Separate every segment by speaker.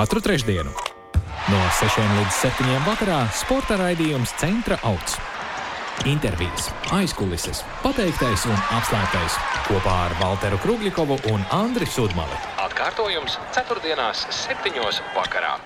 Speaker 1: katru trešdienu. No 6 līdz 7 vakarā sporta raidījums Centra Augs. Intervijas, aizkulises, pateiktais un apslēptais kopā ar Walteru Krūglikovu un Andriu Sudmali. Atkārtojums 4. septiņos vakarā.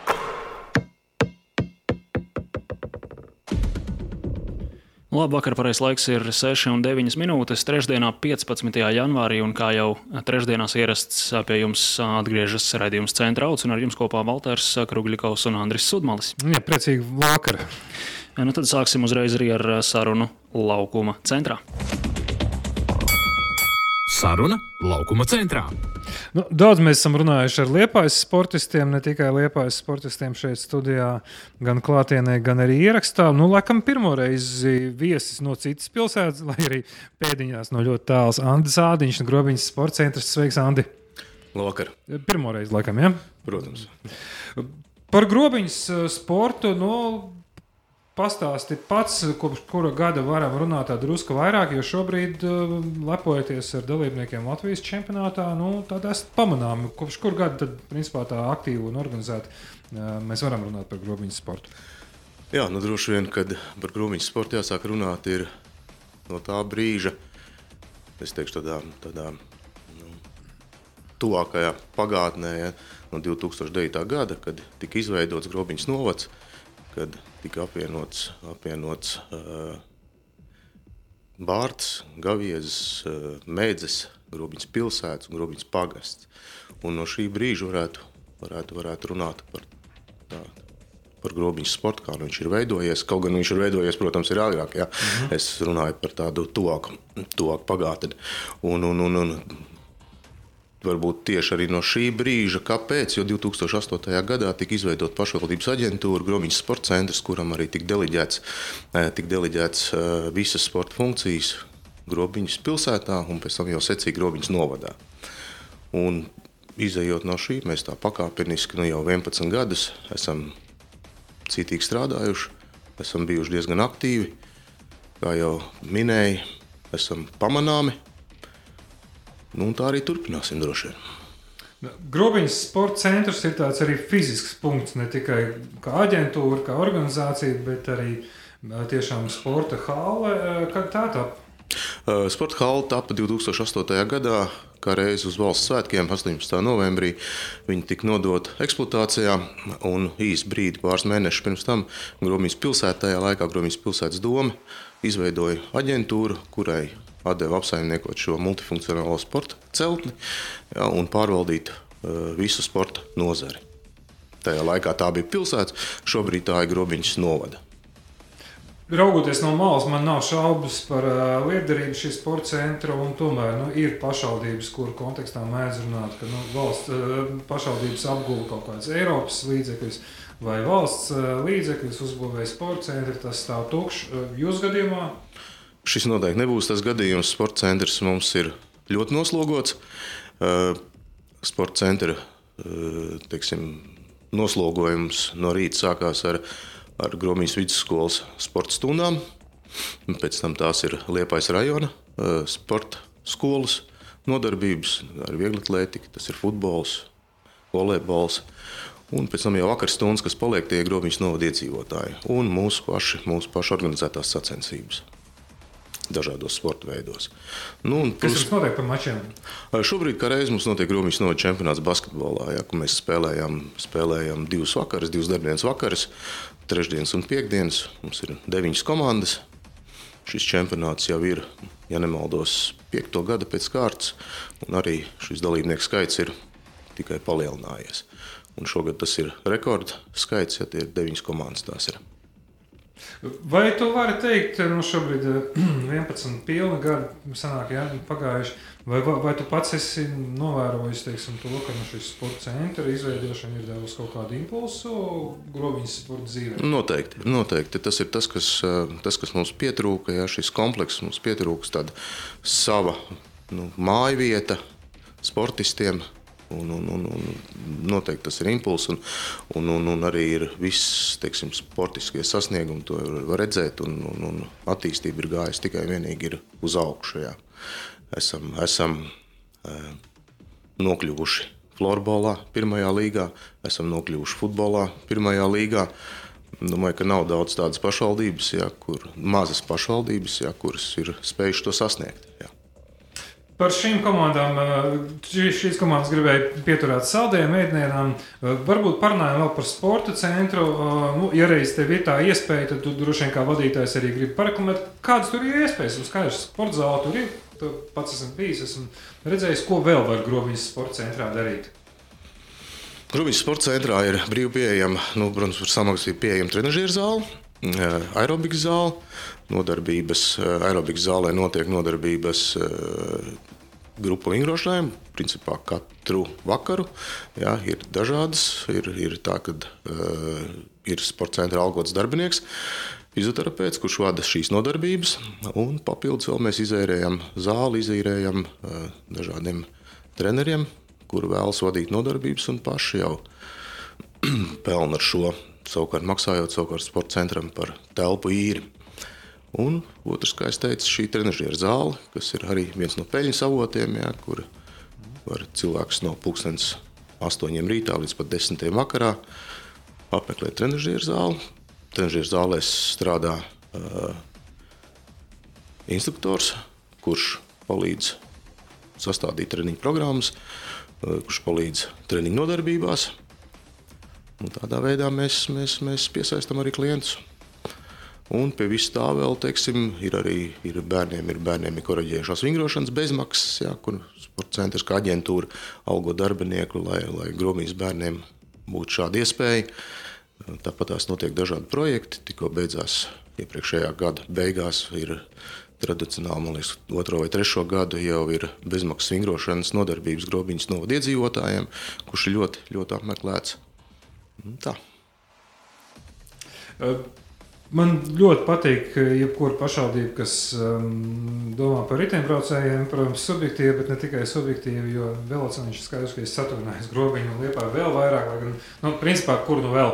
Speaker 2: Labvakar, pareizais laiks ir 6,9 minūtes. Trešdienā, 15. janvārī, un kā jau trešdienās ierasts, pie jums atgriežas raidījums centra augs, un ar jums kopā Valters Krugļikovs un Andris Sudmalis.
Speaker 3: Jā, priecīgi vakar.
Speaker 2: Nu tad sāksim uzreiz arī ar sarunu laukuma centrā.
Speaker 1: Saruna laukuma centrā.
Speaker 3: Nu, daudz mēs esam runājuši ar liepais sportistiem, ne tikai liepais sportistiem šeit studijā, gan klātienē, gan arī ierakstā. Nu, laikam, pirmo reizi viesis no citas pilsētas, lai arī pēdiņās no ļoti tālas Andris Ādiņš no Grobiņas sporta centra. Sveiks, Andi!
Speaker 4: Labvakar!
Speaker 3: Pirmo reizi, laikam, ja?
Speaker 4: Protams.
Speaker 3: Par Grobiņas sportu. Nu, Pastāstiet pats, kopš kura gada varam runāt tā drusku vairāk, jo šobrīd uh, lepojaties ar dalībniekiem Latvijas čempionātā. Nu, tad esat pamanāmi, kopš kur gada tad, principā, tā aktīvi un organizēti uh, mēs varam runāt par grobiņu sportu.
Speaker 4: Jā, nu droši vien, kad par grobiņu sportu jāsāk runāt ir no tā brīža, es teikšu tādā, tādā nu, tuvākajā pagātnē, ja, no 2009. gada, kad tika izveidots grobiņas novads, kad tika apvienots, apvienots uh, Bārts, Gaviezes, uh, Mēdzes, Grobiņas pilsētas un Grobiņas pagasts. Un no šī brīža varētu, varētu, varētu runāt par tādu par grobiņu sportu, kā viņš ir veidojies. Kaut gan viņš ir veidojies, protams, ir agrāk. Ja? -hmm. Es runāju par tādu tuvāku, tuvāku pagātni. Un, un, un, un varbūt tieši arī no šī brīža, kāpēc. Jo 2008. gadā tika izveidota pašvaldības aģentūra, Gromiņas sporta centrs, kuram arī tika deleģēts, eh, tika deleģēts eh, visas sporta funkcijas Grobiņas pilsētā un pēc tam jau secīgi Grobiņas novadā. Un izējot no šī, mēs tā pakāpeniski nu jau 11 gadus esam citīgi strādājuši, esam bijuši diezgan aktīvi, kā jau minēju, esam pamanāmi Nu, tā arī turpināsim droši vien.
Speaker 3: Nu, Grobiņas sporta centrs ir tāds arī fizisks punkts, ne tikai kā aģentūra, kā organizācija, bet arī tiešām sporta hāle. Kad tā tapa?
Speaker 4: Sporta hāla tapa 2008. gadā, kā reiz uz valsts svētkiem, 18. novembrī. Viņa tika nodota eksploatācijā, un īsi brīdi, pāris mēnešus pirms tam, Gromijas pilsētā, tajā laikā Gromijas pilsētas doma izveidoja aģentūru, kurai atdeva apsaimniekot šo multifunkcionālo sporta celtni ja, un pārvaldīt uh, visu sporta nozari. Tajā laikā tā bija pilsēta, šobrīd tā ir grobiņas novada.
Speaker 3: Raugoties no malas, man nav šaubas par uh, lietderību šī sporta centra. Tomēr nu, ir pašvaldības, kuru kontekstā mēdz runāt, ka nu, valsts uh, pašvaldības apgūda kaut kādas Eiropas līdzekļus vai valsts uh, līdzekļus, uzbūvēja sporta centru. Tas stāv tukšs. Jūsu gadījumā
Speaker 4: Šis noteikti nebūs tas gadījums. Sports centrs mums ir ļoti noslogots. Sports centra teiksim, noslogojums no rīta sākās ar, ar Gromijas vidusskolas sporta stundām. Pēc tam tās ir Liepais rajona sporta skolas nodarbības ar vieglatlētiku, tas ir futbols, volejbols. Un pēc tam jau vakar stundas, kas paliek tie grobiņas novada iedzīvotāji un mūsu paši, mūsu paši organizētās sacensības dažādos sporta veidos.
Speaker 3: Nu, plus, Kas notiek par mačiem?
Speaker 4: Šobrīd, kā reizē, mums notiek Romas novada čempionāts basketbolā. Ja, mēs spēlējam, spēlējam divus vakarus, divas darbdienas vakarus, trešdienas un piekdienas. Mums ir deviņas komandas. Šis čempionāts jau ir, ja nemaldos, piekto gada pēc kārtas, un arī šis dalībnieku skaits ir tikai palielinājies. Un šogad tas ir rekords skaits, ja tie ir deviņas komandas.
Speaker 3: Vai tu vari teikt, nu šobrīd 11 eh, pilni gadi sanāk, ja, pagājuši, vai, vai, vai tu pats esi novērojis teiksim, to, ka nu, šis sporta centra izveidošana ir devusi kaut kādu impulsu grobiņas sporta dzīvē?
Speaker 4: Noteikti, noteikti. Tas ir tas, kas, eh, tas, kas mums pietrūka, ja šis komplekss mums pietrūks tāda sava nu, mājvieta sportistiem, Un, un, un, un noteikti tas ir impulss, un, un, un, un arī ir viss teiksim, sportiskie sasniegumi. To var redzēt, un, un, un attīstība ir gājusi tikai vienīgi uz augšu. Jā. Esam, esam uh, nokļuvuši florbolā, pirmajā līgā, esam nokļuvuši futbolā, pirmajā līgā. Domāju, ka nav daudz tādas pašvaldības, jā, kur, mazas pašvaldības, jā, kuras ir spējušas to sasniegt. Jā.
Speaker 3: Par šīm komandām, šīs komandas gribēja pieturēt saldējiem mēģinājumam. Varbūt parunājam vēl par sporta centru. Nu, ja reiz tev ir tā iespēja, tad tu droši vien kā vadītājs arī gribi paraklamēt, kādas tur ir iespējas. Un skaidrs, sporta zāle tur ir. Tu pats esmu bijis, esmu redzējis, ko vēl var Grobiņas sporta centrā darīt.
Speaker 4: Grobiņas sporta centrā ir brīvi pieejama, nu, protams, par samaksu pieejama trenižieru zāle, aerobikas zāle nodarbības. Eh, aerobikas zālē notiek nodarbības eh, grupu vingrošanai. Principā katru vakaru jā, ir dažādas. Ir, ir tā, ka uh, ir sporta centra algots darbinieks, fizioterapeits, kurš vada šīs nodarbības. Un papildus vēl mēs izērējam zāli, izīrējam uh, dažādiem treneriem, kuri vēlas vadīt nodarbības un paši jau pelna ar šo. Savukārt maksājot savukārt sporta centram par telpu īri. Un otrs, kā jau teicu, šī trenižera zāle, kas ir arī viens no peļņas avotiem, jā, kur var cilvēks no pulkstenes 8 rītā līdz pat 10 vakarā apmeklēt trenižera zāli. Trenižera zālēs strādā uh, instruktors, kurš palīdz sastādīt treniņu programmas, uh, kurš palīdz treniņu nodarbībās. Un tādā veidā mēs, mēs, mēs piesaistām arī klientus. Un pie vis tā vēl teiksim, ir arī ir bērniem, ir bērniem ir korģējušās vingrošanas bezmaksas, jā, kur sporta centrs kā aģentūra algo darbinieku, lai, lai gromīs bērniem būtu šāda iespēja. Tāpat tās notiek dažādi projekti. Tikko beidzās iepriekšējā gada beigās. Ir tradicionāli, man liekas, otro vai trešo gadu jau ir bezmaksas vingrošanas nodarbības grobiņas novada iedzīvotājiem, kurš ir ļoti, ļoti apmeklēts. Tā.
Speaker 3: Uh. Man ļoti patīk, jebkura pašvaldība, kas um, domā par riteņbraucējiem, protams, subjektīvi, bet ne tikai subjektīvi, jo velosipēds ir skaidrs, ka es satuvināju grobiņu un liepā vēl vairāk, lai gan, nu, principā, kur nu vēl,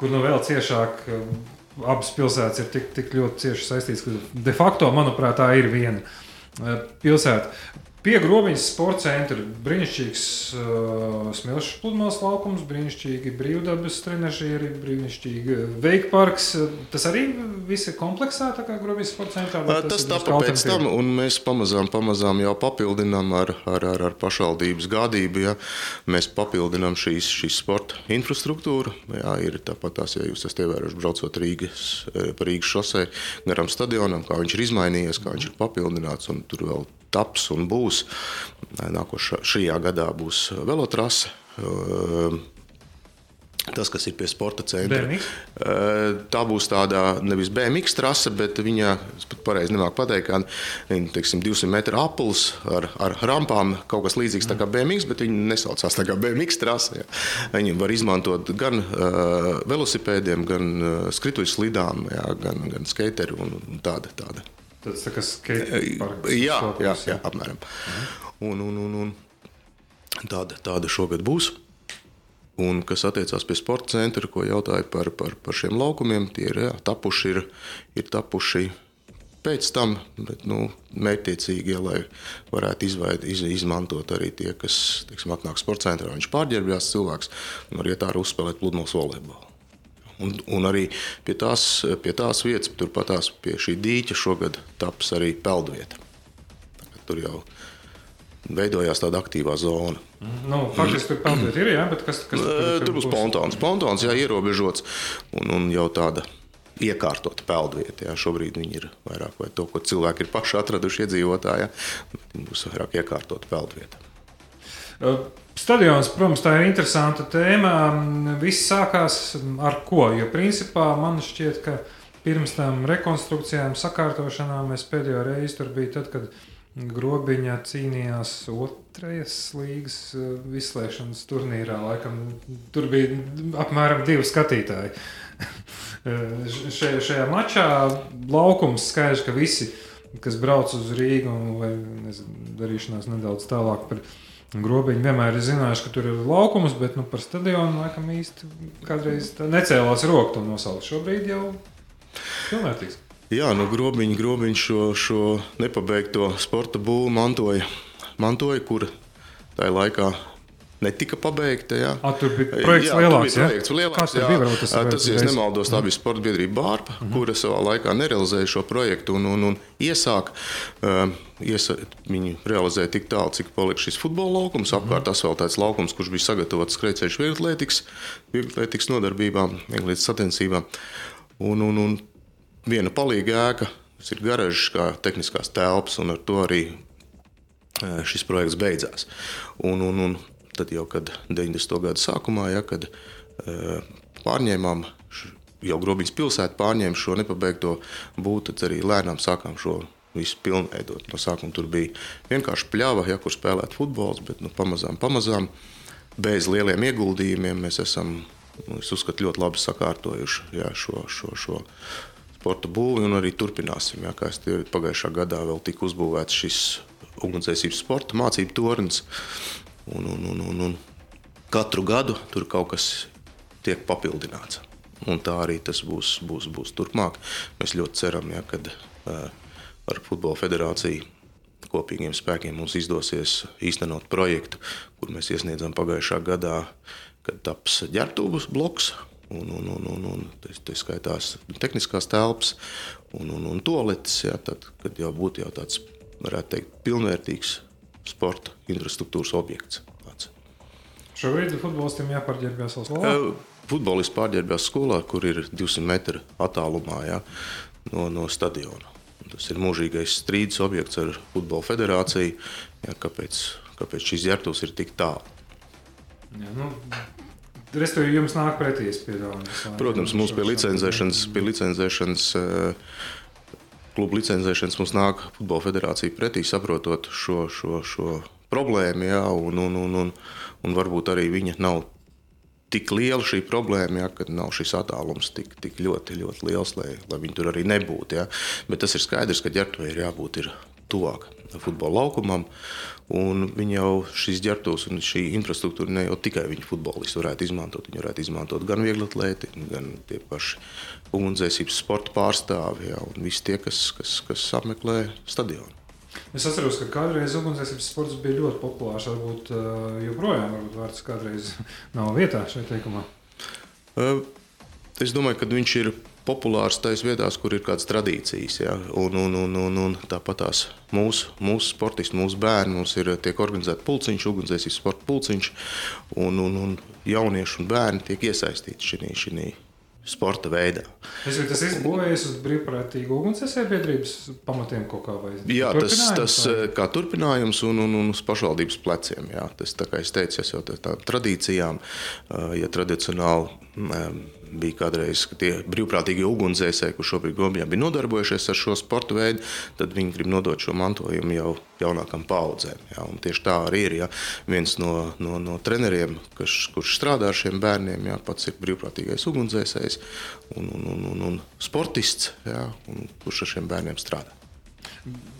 Speaker 3: kur nu vēl ciešāk. Um, abas pilsētas ir tik, tik ļoti cieši saistītas, ka de facto, manuprāt, tā ir viena uh, pilsēta. Pie grobiņas sporta centra brīnišķīgs uh, smilšu pludmales laukums, brīnišķīgi brīvdabas trenižieri, brīnišķīgi veika parks. Tas arī viss ir kompleksā, tā kā grobiņas sporta centrā.
Speaker 4: Tas, tas tāpēc pēc tam, un mēs pamazām, pamazām jau papildinām ar, ar, ar, ar pašvaldības gādību. Ja. Mēs papildinām šīs, šīs sporta infrastruktūru. Jā, ir tāpat tās, ja jūs esat ievērojuši braucot Rīgas, eh, Rīgas šosei garam stadionam, kā viņš ir izmainījies, kā viņš ir papildināts, un tur vēl taps un būs. Nākošā šajā gadā būs velotrase. Tas, kas ir pie sporta centra,
Speaker 3: BMX?
Speaker 4: tā būs tāda nevis BMX trase, bet viņa, pat pareizi nemāku pateikt, kā teiksim, 200 metru aplis ar, ar rampām, kaut kas līdzīgs kā BMX, bet viņi nesaucās tā kā BMX trase. Viņi var izmantot gan uh, velosipēdiem, gan uh, skrituļslidām, jā, gan, gan skateru un tāda. tāda.
Speaker 3: Tas kā skateparks.
Speaker 4: Jā, jā, jā, apmēram. Un, un, un, un tāda, tāda šogad būs. Un kas attiecās pie sporta centra, ko jautāja par, par, par šiem laukumiem, tie ir jā, tapuši, ir, ir tapuši pēc tam, bet nu, mērķtiecīgi, ja, lai varētu izvaid, iz, izmantot arī tie, kas teiksim, atnāk sporta centrā. Viņš pārģērbjās cilvēks un var iet ārā uzspēlēt pludmales volejbolu. Un, un arī pie tās, pie tās vietas, turpat tās pie šī dīķa šogad taps arī peldvieta. Tur jau veidojās tāda aktīvā zona.
Speaker 3: Nu, faktiski tur peldvieta ir, jā, bet kas, kas
Speaker 4: tur, tur, tur būs? Pontāns, pontāns jā, ierobežots un, un jau tāda iekārtota peldvieta. Jā. Šobrīd viņi ir vairāk vai to, ko cilvēki ir paši atraduši iedzīvotāji. Viņi būs vairāk iekārtota peldvieta.
Speaker 3: Stadions, protams, tā ir interesanta tēma. Viss sākās ar ko? Jo principā man šķiet, ka pirms tam rekonstrukcijām, sakārtošanām es pēdējo reizi tur biju tad, kad Grobiņā cīnījās otrajās līgas izslēgšanas turnīrā. Laikam, tur bija apmēram divi skatītāji. šajā, šajā mačā laukums skaidrs, ka visi, kas brauc uz Rīgu vai nezinu, darīšanās nedaudz tālāk par viņu Grobiņi vienmēr ir zinājuši, ka tur ir laukums, bet nu, par stadionu laikam īsti kādreiz necēlās roku to nosaukt. Šobrīd jau pilnvērtīgs.
Speaker 4: Jā, nu, grobiņš, grobiņš šo, šo nepabeigto sporta būvu mantoja, mantoja kur tajā laikā netika pabeigta. Jā.
Speaker 3: A, tur bija projekts jā, lielāks.
Speaker 4: Bija projekts lielāks jā.
Speaker 3: bija? Tas
Speaker 4: tas, ja nemaldos, tā bija sporta biedrība Bārpa, mm -hmm. kura savā laikā nerealizēja šo projektu un, un, un iesāka. Uh, iesa, viņi realizēja tik tālu, cik palika šis futbola laukums, apkārt asfaltēts laukums, kurš bija sagatavots skrejceļu vieglietīgas, nodarbībām, vieglietīgas sacensībām. Un, un, un viena palīga ēka, tas ir garažs, kā tehniskās telpas, un ar to arī eh, šis projekts beidzās. Un, un, un tad jau kad 90. gada sākumā, ja, kad eh, pārņēmām jau Grobiņas pilsētu, pārņēma šo nepabeigto būtu, tad arī lēnām sākām šo visu pilnveidot. No sākuma tur bija vienkārši pļava, ja, kur spēlēt futbols, bet nu, pamazām, pamazām, bez lieliem ieguldījumiem mēs esam, nu, es uzskatu, ļoti labi sakārtojuši ja, šo, šo, šo sporta būvi un arī turpināsim. Ja, kā es teicu, pagājušā gadā vēl tika uzbūvēts šis ugunsdzēsības sporta mācību tornis. Un, un, un, un, un katru gadu tur kaut kas tiek papildināts. Un tā arī tas būs, būs, būs turpmāk. Mēs ļoti ceram, ja, ka ar Futbola federāciju kopīgiem spēkiem mums izdosies īstenot projektu, kur mēs iesniedzām pagājušā gadā, kad taps ģērbtuves bloks. Un, un, un, un, un tā skaitās tehniskās telpas un, un, un toaletes. Ja, tad, kad jau būtu jau tāds, varētu teikt, pilnvērtīgs sporta infrastruktūras objekts. Tāds.
Speaker 3: Šobrīd futbolistiem jāpārģērbjas skolā.
Speaker 4: Futbolists pārģērbjas skolā, kur ir 200 metru attālumā ja, no, no stadiona. Tas ir mūžīgais strīds objekts ar Futbola federāciju. Ja, kāpēc, kāpēc šis ģērbtuvs ir tik tālu?
Speaker 3: Jā, nu, Respektīvi, jums nāk pretī piedāvājums.
Speaker 4: Protams, mums pie licencēšanas, pie licencēšanas eh, klubu licencēšanas mums nāk Futbola federācija pretī, saprotot šo, šo, šo problēmu. Jā, un, un, un, un, un varbūt arī viņa nav tik liela šī problēma, ja, kad nav šis attālums tik, tik ļoti, ļoti liels, lai, lai viņi tur arī nebūtu. Ja. Bet tas ir skaidrs, ka ģērbtuvei ir jābūt ir tuvāk futbola laukumam. Un viņi jau šīs ģērbtuves un šī infrastruktūra ne jau tikai viņu futbolisti varētu izmantot. Viņi varētu izmantot gan vieglatlēti, gan tie paši ugunsdzēsības sporta pārstāvji ja, un visi tie, kas, kas, kas apmeklē stadionu.
Speaker 3: Es atceros, ka kādreiz ugunsdzēsības sports bija ļoti populārs. Varbūt uh, joprojām varbūt vārds kādreiz nav vietā šajā teikumā.
Speaker 4: Uh, Es domāju, ka viņš ir populārs tajās vietās, kur ir kādas tradīcijas. Ja? Un, un, un, un, un tāpat tās mūsu, mūsu sportisti, mūsu bērni, mums ir tiek organizēta pulciņš, ugunsdzēsības sporta pulciņš, un, un, un jaunieši un bērni tiek iesaistīti šajā, šajā sporta veidā.
Speaker 3: Es domāju, tas ir būvējis uz brīvprātīgu ugunsdzēsēju pamatiem kaut kā vai
Speaker 4: Jā, tas, tas
Speaker 3: vai?
Speaker 4: eh, kā turpinājums un, un, un uz pašvaldības pleciem. Jā. Tas, kā es teicu, jau tā- tādām tradīcijām, eh, ja tradicionāli bija kādreiz tie brīvprātīgie ugunsdzēsēji, kurš šobrīd Gobijā bija nodarbojušies ar šo sporta veidu, tad viņi grib nodot šo mantojumu jau jaunākām paudzēm. Un tieši tā arī ir. Jā. Viens no, no, no treneriem, kas, kurš strādā ar šiem bērniem, jā, pats ir brīvprātīgais ugunsdzēsējs un, un, un, un, un sportists, jā, un kurš ar šiem bērniem strādā.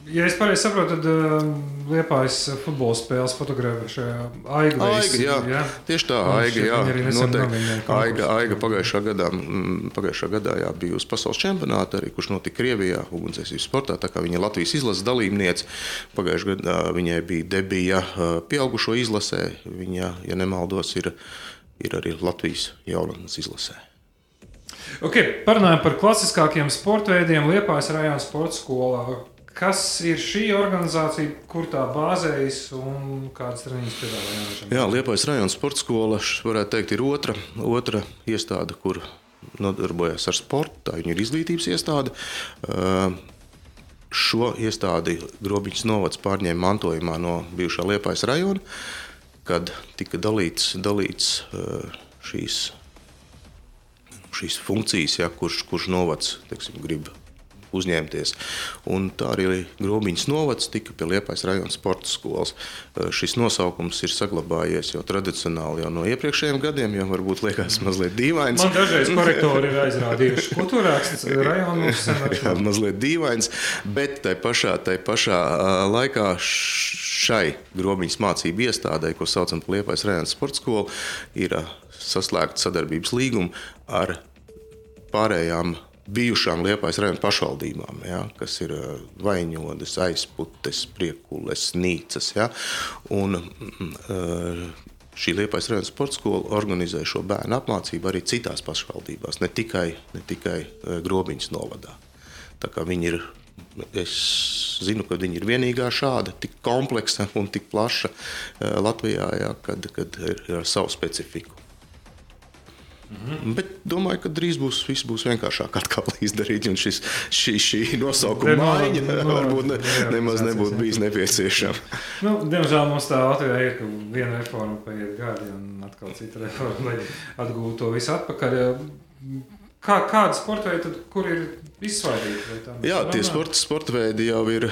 Speaker 3: Ja es pareizi saprotu, tad uh, Liepājas futbola spēles fotografē šajā aiga
Speaker 4: Aiga, jā, jā. Tieši tā, Aiga,
Speaker 3: šeit
Speaker 4: jā,
Speaker 3: arī
Speaker 4: noteikti. Aiga, Aiga pagājušā gadā, mm, pagājušā gadā jā, bija uz pasaules čempionāta, arī, kurš notika Krievijā, ugunsdzēsības sportā. Tā kā viņa Latvijas izlases dalībniece, pagājušā gadā viņai bija debija ā, pieaugušo izlasē. Viņa, ja nemaldos, ir, ir arī Latvijas jaunatnes izlasē.
Speaker 3: Okay, parunājot par klasiskākiem sporta veidiem, Liepājas rajona sporta skolā. Kas ir šī organizācija, kur tā bāzējas un kādas treniņas piedāvā?
Speaker 4: Jā, Liepais rajonas sporta skola, varētu teikt, ir otra, otra iestāde, kur nodarbojas ar sportu. Tā ir izglītības iestāde. Šo iestādi Grobiņas novads pārņēma mantojumā no bijušā Liepais rajona, kad tika dalīts, dalīts šīs, šīs funkcijas, ja, kurš, kurš novads teiksim, grib uzņemties. Un tā arī Grobiņas novads tika pie Liepais rajona sporta skolas. Šis nosaukums ir saglabājies jau tradicionāli jau no iepriekšējiem gadiem, jau varbūt liekas mazliet dīvains.
Speaker 3: Man dažreiz korektori ir aizrādījuši, ko tur raksts rajonu
Speaker 4: Jā, mazliet dīvains, bet tai pašā, tai pašā laikā šai grobiņas mācību iestādē, ko saucam par Liepais Rēnas sporta skolu, ir saslēgta sadarbības līguma ar pārējām bijušām Liepais Rēnas pašvaldībām, ja, kas ir ā, Vaņodas, Aizputes, Priekules, Nīcas. Ja, un, mm, ā, šī Liepais Rēnas sporta skola organizē šo bērnu apmācību arī citās pašvaldībās, ne tikai, ne tikai eh, Grobiņas novadā. Tā kā viņi ir, es zinu, ka viņi ir vienīgā šāda, tik kompleksa un tik plaša eh, Latvijā, jā, kad, kad ir ar savu specifiku. Mhm. Bet domāju, ka drīz būs viss būs vienkāršāk atkal izdarīt, un šis, šī, šī nosaukuma maiņa varbūt ne, nemaz nebūtu bijis nepieciešama.
Speaker 3: Nu, diemžēl mums tā Latvijā ir, ka viena reforma paiet gadi, un atkal cita reforma, lai atgūtu to visu atpakaļ. Kā, kāda sporta veida, kur ir izsvairīta?
Speaker 4: Jā, tie sporta, sporta veidi jau ir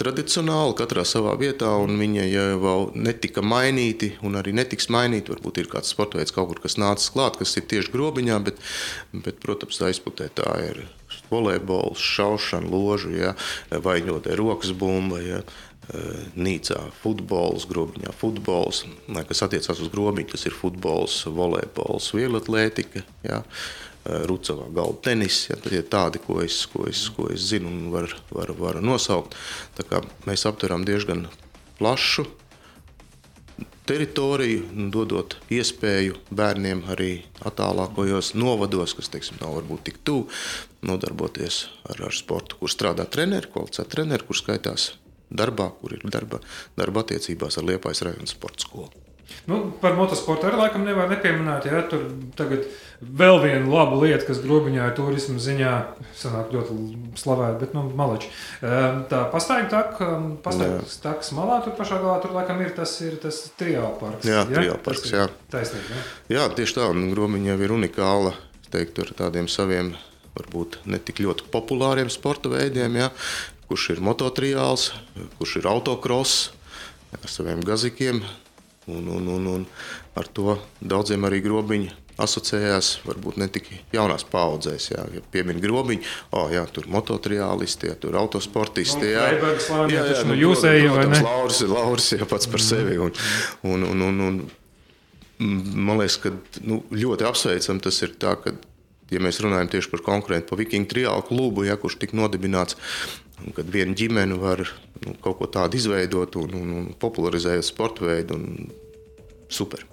Speaker 4: tradicionāli, katrā savā vietā, un viņa jau netika mainīti, un arī netiks mainīti. Varbūt ir kāds sports veids, kaut kur, kas nācis klāt, kas ir tieši grobiņā, bet, bet protams, tā izplatē tā ir volejbols, šaušana, ložu, ja, vaļņotē rokas bumba. Ja. Nīcā futbols, grobiņā futbols, kas attiecās uz grobiņu, tas ir futbols, volejbols, vieglatlētika. Ja. Uh, Eh, Rucavā galda tenis. Ja, tie ir tādi, ko es, ko es, ko es zinu un varu var, var nosaukt. Mēs aptveram diezgan plašu teritoriju, dodot iespēju bērniem arī attālākajos novados, kas teiksim, nav varbūt tik tuvu, nodarboties ar, ar sportu, kur strādā treneri, kvalificēti treneri, kur skaitās darbā, kur ir darba, darba attiecībās ar Liepājas rajona sporta skolu.
Speaker 3: Nu, par motosportu arī laikam nevar nepieminēt. Ja? Tur tagad vēl viena laba lieta, kas grobiņā ir turisma ziņā, sanāk ļoti slavēta, bet nu, maleči. Ehm, tā pastaigta taka, pastaigta takas malā, tur pašā galā tur laikam ir tas, ir tas triālparks.
Speaker 4: Jā, ja? triālparks, jā.
Speaker 3: Taisnība,
Speaker 4: ja? jā, tieši tā, grobiņā ir unikāla, teikt, ar tādiem saviem, varbūt ne tik ļoti populāriem sporta veidiem, ja? kurš ir mototriāls, kurš ir autokross ar saviem gazikiem, Un, un, un, un ar to daudziem arī grobiņi asociējās, varbūt ne tik jaunās paudzēs. Jā, ja piemin grobiņu, oh, jā, tur mototriālisti, jā, tur autosportisti. Jā,
Speaker 3: jā, jā, jā nu, jūs ejat, vai ne?
Speaker 4: Lauris ir Lauris, jā, pats par sevi. Un, un, un, un, un, man liekas, ka nu, ļoti apsveicam tas ir tā, ka, ja mēs runājam tieši par konkurentu, pa Vikingu triālu klubu, ja, kurš tika nodibināts kad viena ģimene var nu, kaut ko tādu izveidot un, un, un popularizēt sporta veidu. Super.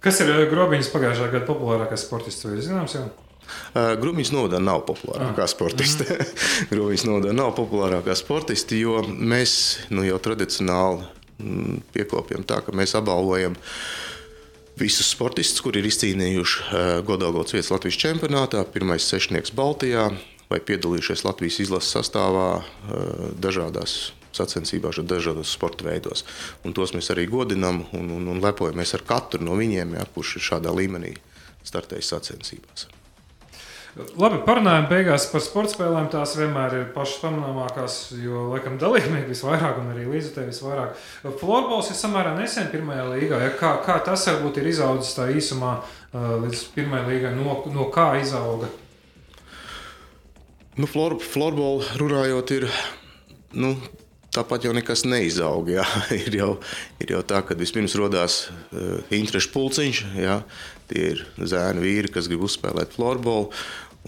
Speaker 3: Kas ir eh, Grobiņas pagājušā gada populārākais sportists? Vai zināms, jau?
Speaker 4: Uh, Grūmijas novada nav populārākā ah. sportiste. Mm -hmm. Grūmijas novada nav populārākā sportiste, jo mēs nu, jau tradicionāli mm, piekopjam tā, ka mēs apbalvojam visus sportistus, kuri ir izcīnījuši uh, godalgots vietas Latvijas čempionātā, pirmais sešnieks Baltijā, vai piedalījušies Latvijas izlases sastāvā eh, dažādās sacensībās, dažādos sporta veidos. Un tos mēs arī godinām un, un, un lepojamies ar katru no viņiem, ja, kurš ir šādā līmenī startējis sacensībās.
Speaker 3: Labi, parunājot beigās par sporta spēlēm. Tās vienmēr ir pašas pamanāmākās, jo laikam dalībnieki visvairāk un arī līdzekļi visvairāk. Florbols ir samērā nesen pirmajā līgā. Ja? Kā, kā tas varbūt ir izaudzis tā īsumā eh, līdz pirmajai līgai, no, no kā izauga?
Speaker 4: Nu, flor, florbolu runājot, ir nu, tāpat jau nekas neizaug. Jā. Ir, jau, ir jau tā, ka vispirms radās uh, interešu pulciņš. Jā. Tie ir zēni, vīri, kas grib uzspēlēt florbolu,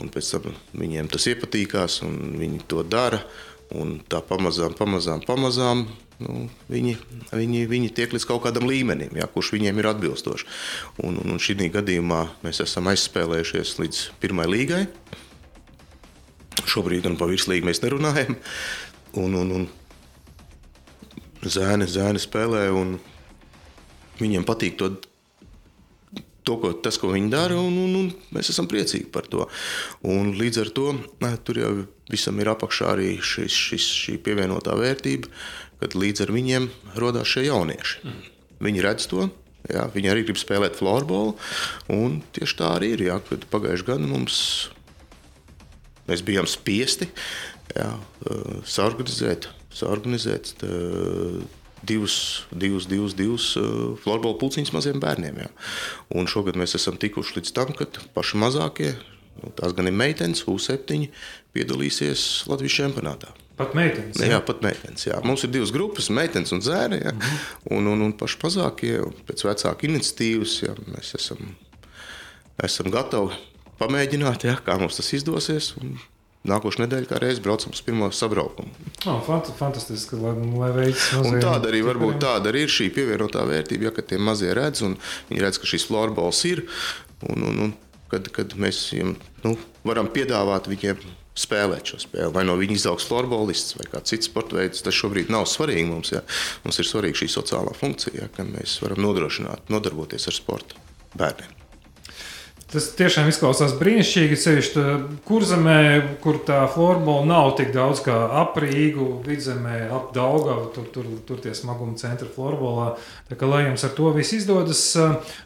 Speaker 4: un pēc tam viņiem tas iepatīkās, un viņi to dara. Un tā pamazām, pamazām, pamazām nu, viņi, viņi, viņi tiek līdz kaut kādam līmenim, jā, kurš viņiem ir atbilstošs. Un, un, un šī gadījumā mēs esam aizspēlējušies līdz pirmai līgai. Šobrīd gan par virslīgu mēs nerunājam. Un, un, un zēni, zēni spēlē, un viņiem patīk to, to ko, tas, ko viņi dara, un, un, un mēs esam priecīgi par to. Un līdz ar to tur jau visam ir apakšā arī šis, šis, šī pievienotā vērtība, kad līdz ar viņiem radās šie jaunieši. Mm. Viņi redz to. Jā, viņi arī grib spēlēt floorbola. Tieši tā arī ir. Jā, pagājušajā gadā mums Mēs bijām spiesti jā, saorganizēt, saorganizēt divus, divus, divus, divus florbola pulciņus maziem bērniem. Jā. Un šogad mēs esam tikuši līdz tam, ka paši mazākie, nu, tās gan ir meitenes, U7, piedalīsies Latvijas čempionātā.
Speaker 3: Pat meitenes. Jā,
Speaker 4: jā pat meitenes. Jā. Mums ir divas grupas, meitenes un zēni. Jā. Mhm. Un, un, un paši mazākie, pēc vecāka iniciatīvas, jā, mēs esam, esam gatavi pamēģināt, ja, kā mums tas izdosies. nākošais nedēļa kā reiz braucam uz pirmo sabraukumu.
Speaker 3: Oh, fant fantastiski, lai, lai veids
Speaker 4: Un tāda arī varbūt tāda arī ir šī pievienotā vērtība, ja, kad tie mazie redz un viņi redz, ka šis florbols ir. Un, un, un, kad, kad mēs viņiem nu, varam piedāvāt viņiem spēlēt šo spēli. Vai no viņa izaugs florbolists vai kāds cits sporta veids, tas šobrīd nav svarīgi mums. Ja. Mums ir svarīga šī sociālā funkcija, ja, ka mēs varam nodrošināt, nodarboties ar sportu bērniem.
Speaker 3: Tas tiešām izklausās brīnišķīgi. Ceļš kurzemē, kur tā formula nav tik daudz kā ap Rīgu, vidzemē, ap Daugavu, tur, tur, tur tie smaguma centri florbolā. Tā kā lai jums ar to viss izdodas,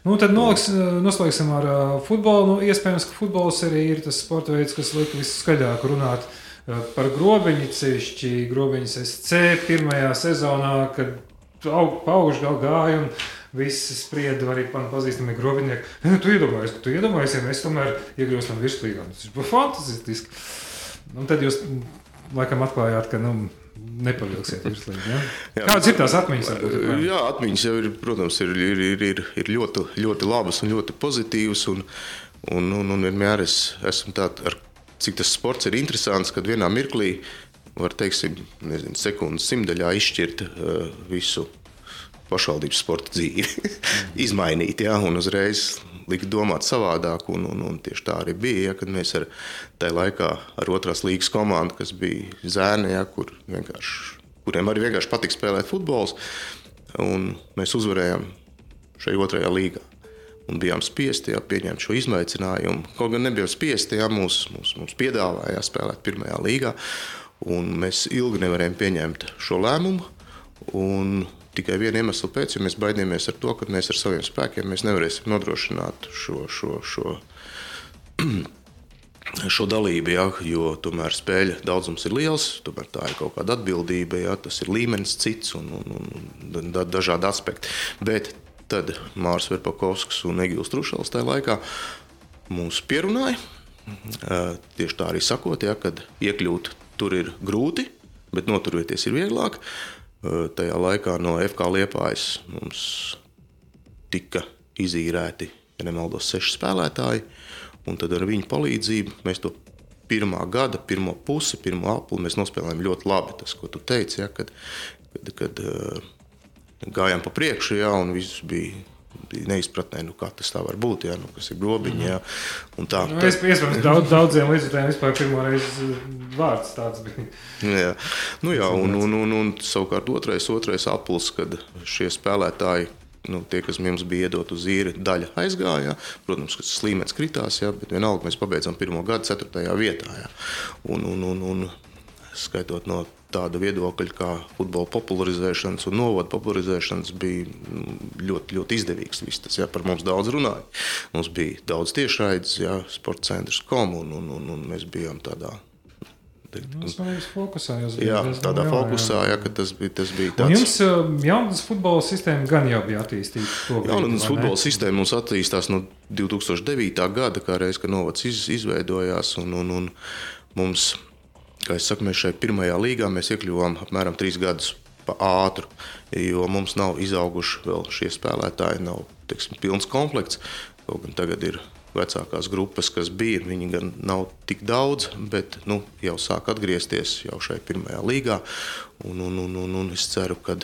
Speaker 3: nu tad noliks, noslēgsim ar futbolu. Nu, iespējams, ka futbols arī ir tas sporta veids, kas liek viskaļāk runāt par grobiņu, ceļšķi grobiņas SC pirmajā sezonā, kad aug, augšgalā gāja. Un, visi sprieda, arī man pazīstami grobinieki. Nu, tu iedomājies, ka tu iedomājies, ja mēs tomēr iegūstam virslīgā. Tas ir fantastiski. Un tad jūs laikam atklājāt, ka. Nu, Nepavilksiet virslīgi. Ja? Jā, Kādas ir tās atmiņas? Varbūt,
Speaker 4: jā, atmiņas jau ir, protams, ir, ir, ir, ir, ir ļoti, ļoti labas un ļoti pozitīvas. Un, un, un, un vienmēr es esmu tāds, cik tas sports ir interesants, kad vienā mirklī var, teiksim, nezinu, sekundes simtaļā izšķirt uh, visu pašvaldības sporta dzīvi izmainīt, ja, un uzreiz likt domāt savādāk. Un, un, un tieši tā arī bija, ja, kad mēs ar tajā laikā ar otrās līgas komandu, kas bija zēni, ja, kur kuriem arī vienkārši patika spēlēt futbols, un mēs uzvarējām šajā otrajā līgā. Un bijām spiesti ja, pieņemt šo izaicinājumu. Kaut gan nebijām spiesti, ja mums, mums, mums piedāvāja ja, spēlēt pirmajā līgā. Mēs ilgi nevarējām pieņemt šo lēmumu. Un tikai viena iemesla pēc, jo mēs baidījāmies ar to, ka mēs ar saviem spēkiem nevarēsim nodrošināt šo, šo, šo, šo dalību. Ja, jo tomēr spēļu daudzums ir liels, tomēr tā ir kaut kāda atbildība, ja, tas ir līmenis cits un, un, un dažādi aspekti. Bet tad Mārcis Verpakovskis un Egils Trušals tajā laikā mūs pierunāja. Tieši tā arī sakot, ja, kad iekļūt tur ir grūti, bet noturēties ir vieglāk. Tajā laikā no FK Liepājas mums tika izīrēti, ja nemaldos, seši spēlētāji. Un tad ar viņu palīdzību mēs to pirmā gada, pirmo pusi, pirmo apli mēs nospēlējām ļoti labi. Tas, ko tu teici, ja, kad, kad, kad uh, gājām pa priekšu, ja, un viss bija neizpratnē, nu, kā tas tā var būt. Jā, nu, kas ir grobiņš. Jā,
Speaker 3: tā, nu. Es iespējams daudz, daudziem līdzekļiem vispār pirmo reizi vārds tāds bija.
Speaker 4: Jā, nu, jā un, un, un, un savukārt otrais, otrais aplis, kad šie spēlētāji. Nu, tie, kas mums bija iedot uz īri, daļa aizgāja. Protams, ka tas līmenis kritās, jā, bet vienalga mēs pabeidzām pirmo gadu, ceturtajā vietā. Jā. Un, un, un, un skaitot no tāda viedokļa, kā futbola popularizēšanas un novada popularizēšanas, bija mm, ļoti, ļoti izdevīgs. Viss tas jā, par mums daudz runāja. Mums bija daudz tiešraides, jā, sporta centrs kom, un, un, un, mēs bijām tādā.
Speaker 3: Bija fokusā.
Speaker 4: Jā, tādā jā, fokusā, jā, ka tas bija, tas bija
Speaker 3: tāds. Un jums jaunatnes futbola sistēma gan jau bija attīstīta.
Speaker 4: Jaunatnes futbola sistēma mums attīstās no 2009. gada, kā reiz, kad novads iz, izveidojās. Un, un, un mums Kā es saku, mēs šai pirmajā līgā iekļuvām apmēram trīs gadus pa ātru, jo mums nav izauguši vēl šie spēlētāji, nav teiksim, pilns komplekts. Kaut gan tagad ir vecākās grupas, kas bija, viņi gan nav tik daudz, bet nu, jau sāk atgriezties jau šai pirmajā līgā. Un, un, un, un, un es ceru, ka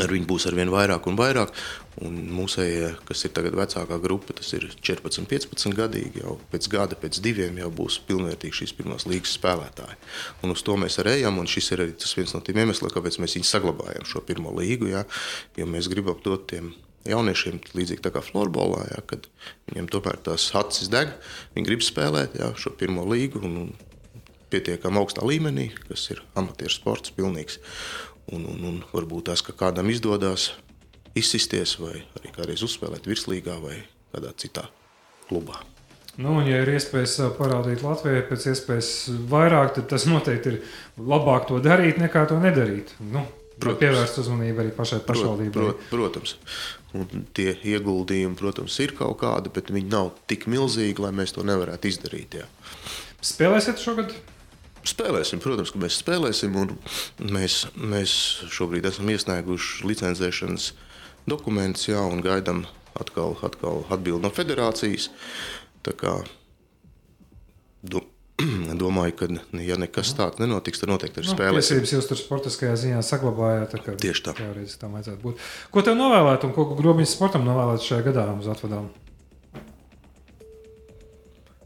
Speaker 4: ar viņu būs arvien vairāk un vairāk. Mūsējie, kas ir tagad vecākā grupa, tas ir 14, 15 gadīgi. Jau pēc gada, pēc diviem jau būs pilnvērtīgi šīs pirmās līgas spēlētāji. Un uz to mēs arī ejam. Šis ir arī viens no tiem iemesliem, kāpēc mēs viņu saglabājam šo pirmo līgu. Ja, jo mēs gribam dot tiem jauniešiem, līdzīgi kā florbolā, ja, kad viņiem tomēr tās acis deg, viņi grib spēlēt ja, šo pirmo līgu. Un, un, Pietiekami augstā līmenī, kas ir amatieru sports, pilnīgs. Un, un, un varbūt tas, ka kādam izdodas izsisties vai arī kādreiz uzspēlēt virslīgā vai kādā citā klubā.
Speaker 3: Nu, un, ja ir iespējas parādīt Latvijai pēc iespējas vairāk, tad tas noteikti ir labāk to darīt nekā to nedarīt. Nu, protams, pievērst uzmanību arī pašai pašvaldībai. Prot,
Speaker 4: protams, un tie ieguldījumi, protams, ir kaut kādi, bet viņi nav tik milzīgi, lai mēs to nevarētu izdarīt. Jā.
Speaker 3: Spēlēsiet šogad?
Speaker 4: Spēlēsim, protams, ka mēs spēlēsim. Mēs, mēs šobrīd esam iesnieguši licencēšanas uh, dokuments, jā, un gaidām atkal, atkal atbildi no federācijas. Tā kā, du, domāju, ka, ja nekas tāds nenotiks, tad noteikti ir
Speaker 3: Nu,
Speaker 4: spēlēs.
Speaker 3: tiesības jūs tur sportiskajā ziņā saglabājāt. tā
Speaker 4: Tieši tā.
Speaker 3: Teorētiski tam vajadzētu būt. Ko tev novēlēt un ko grobiņas sportam novēlēt šajā gadā uz atvadām?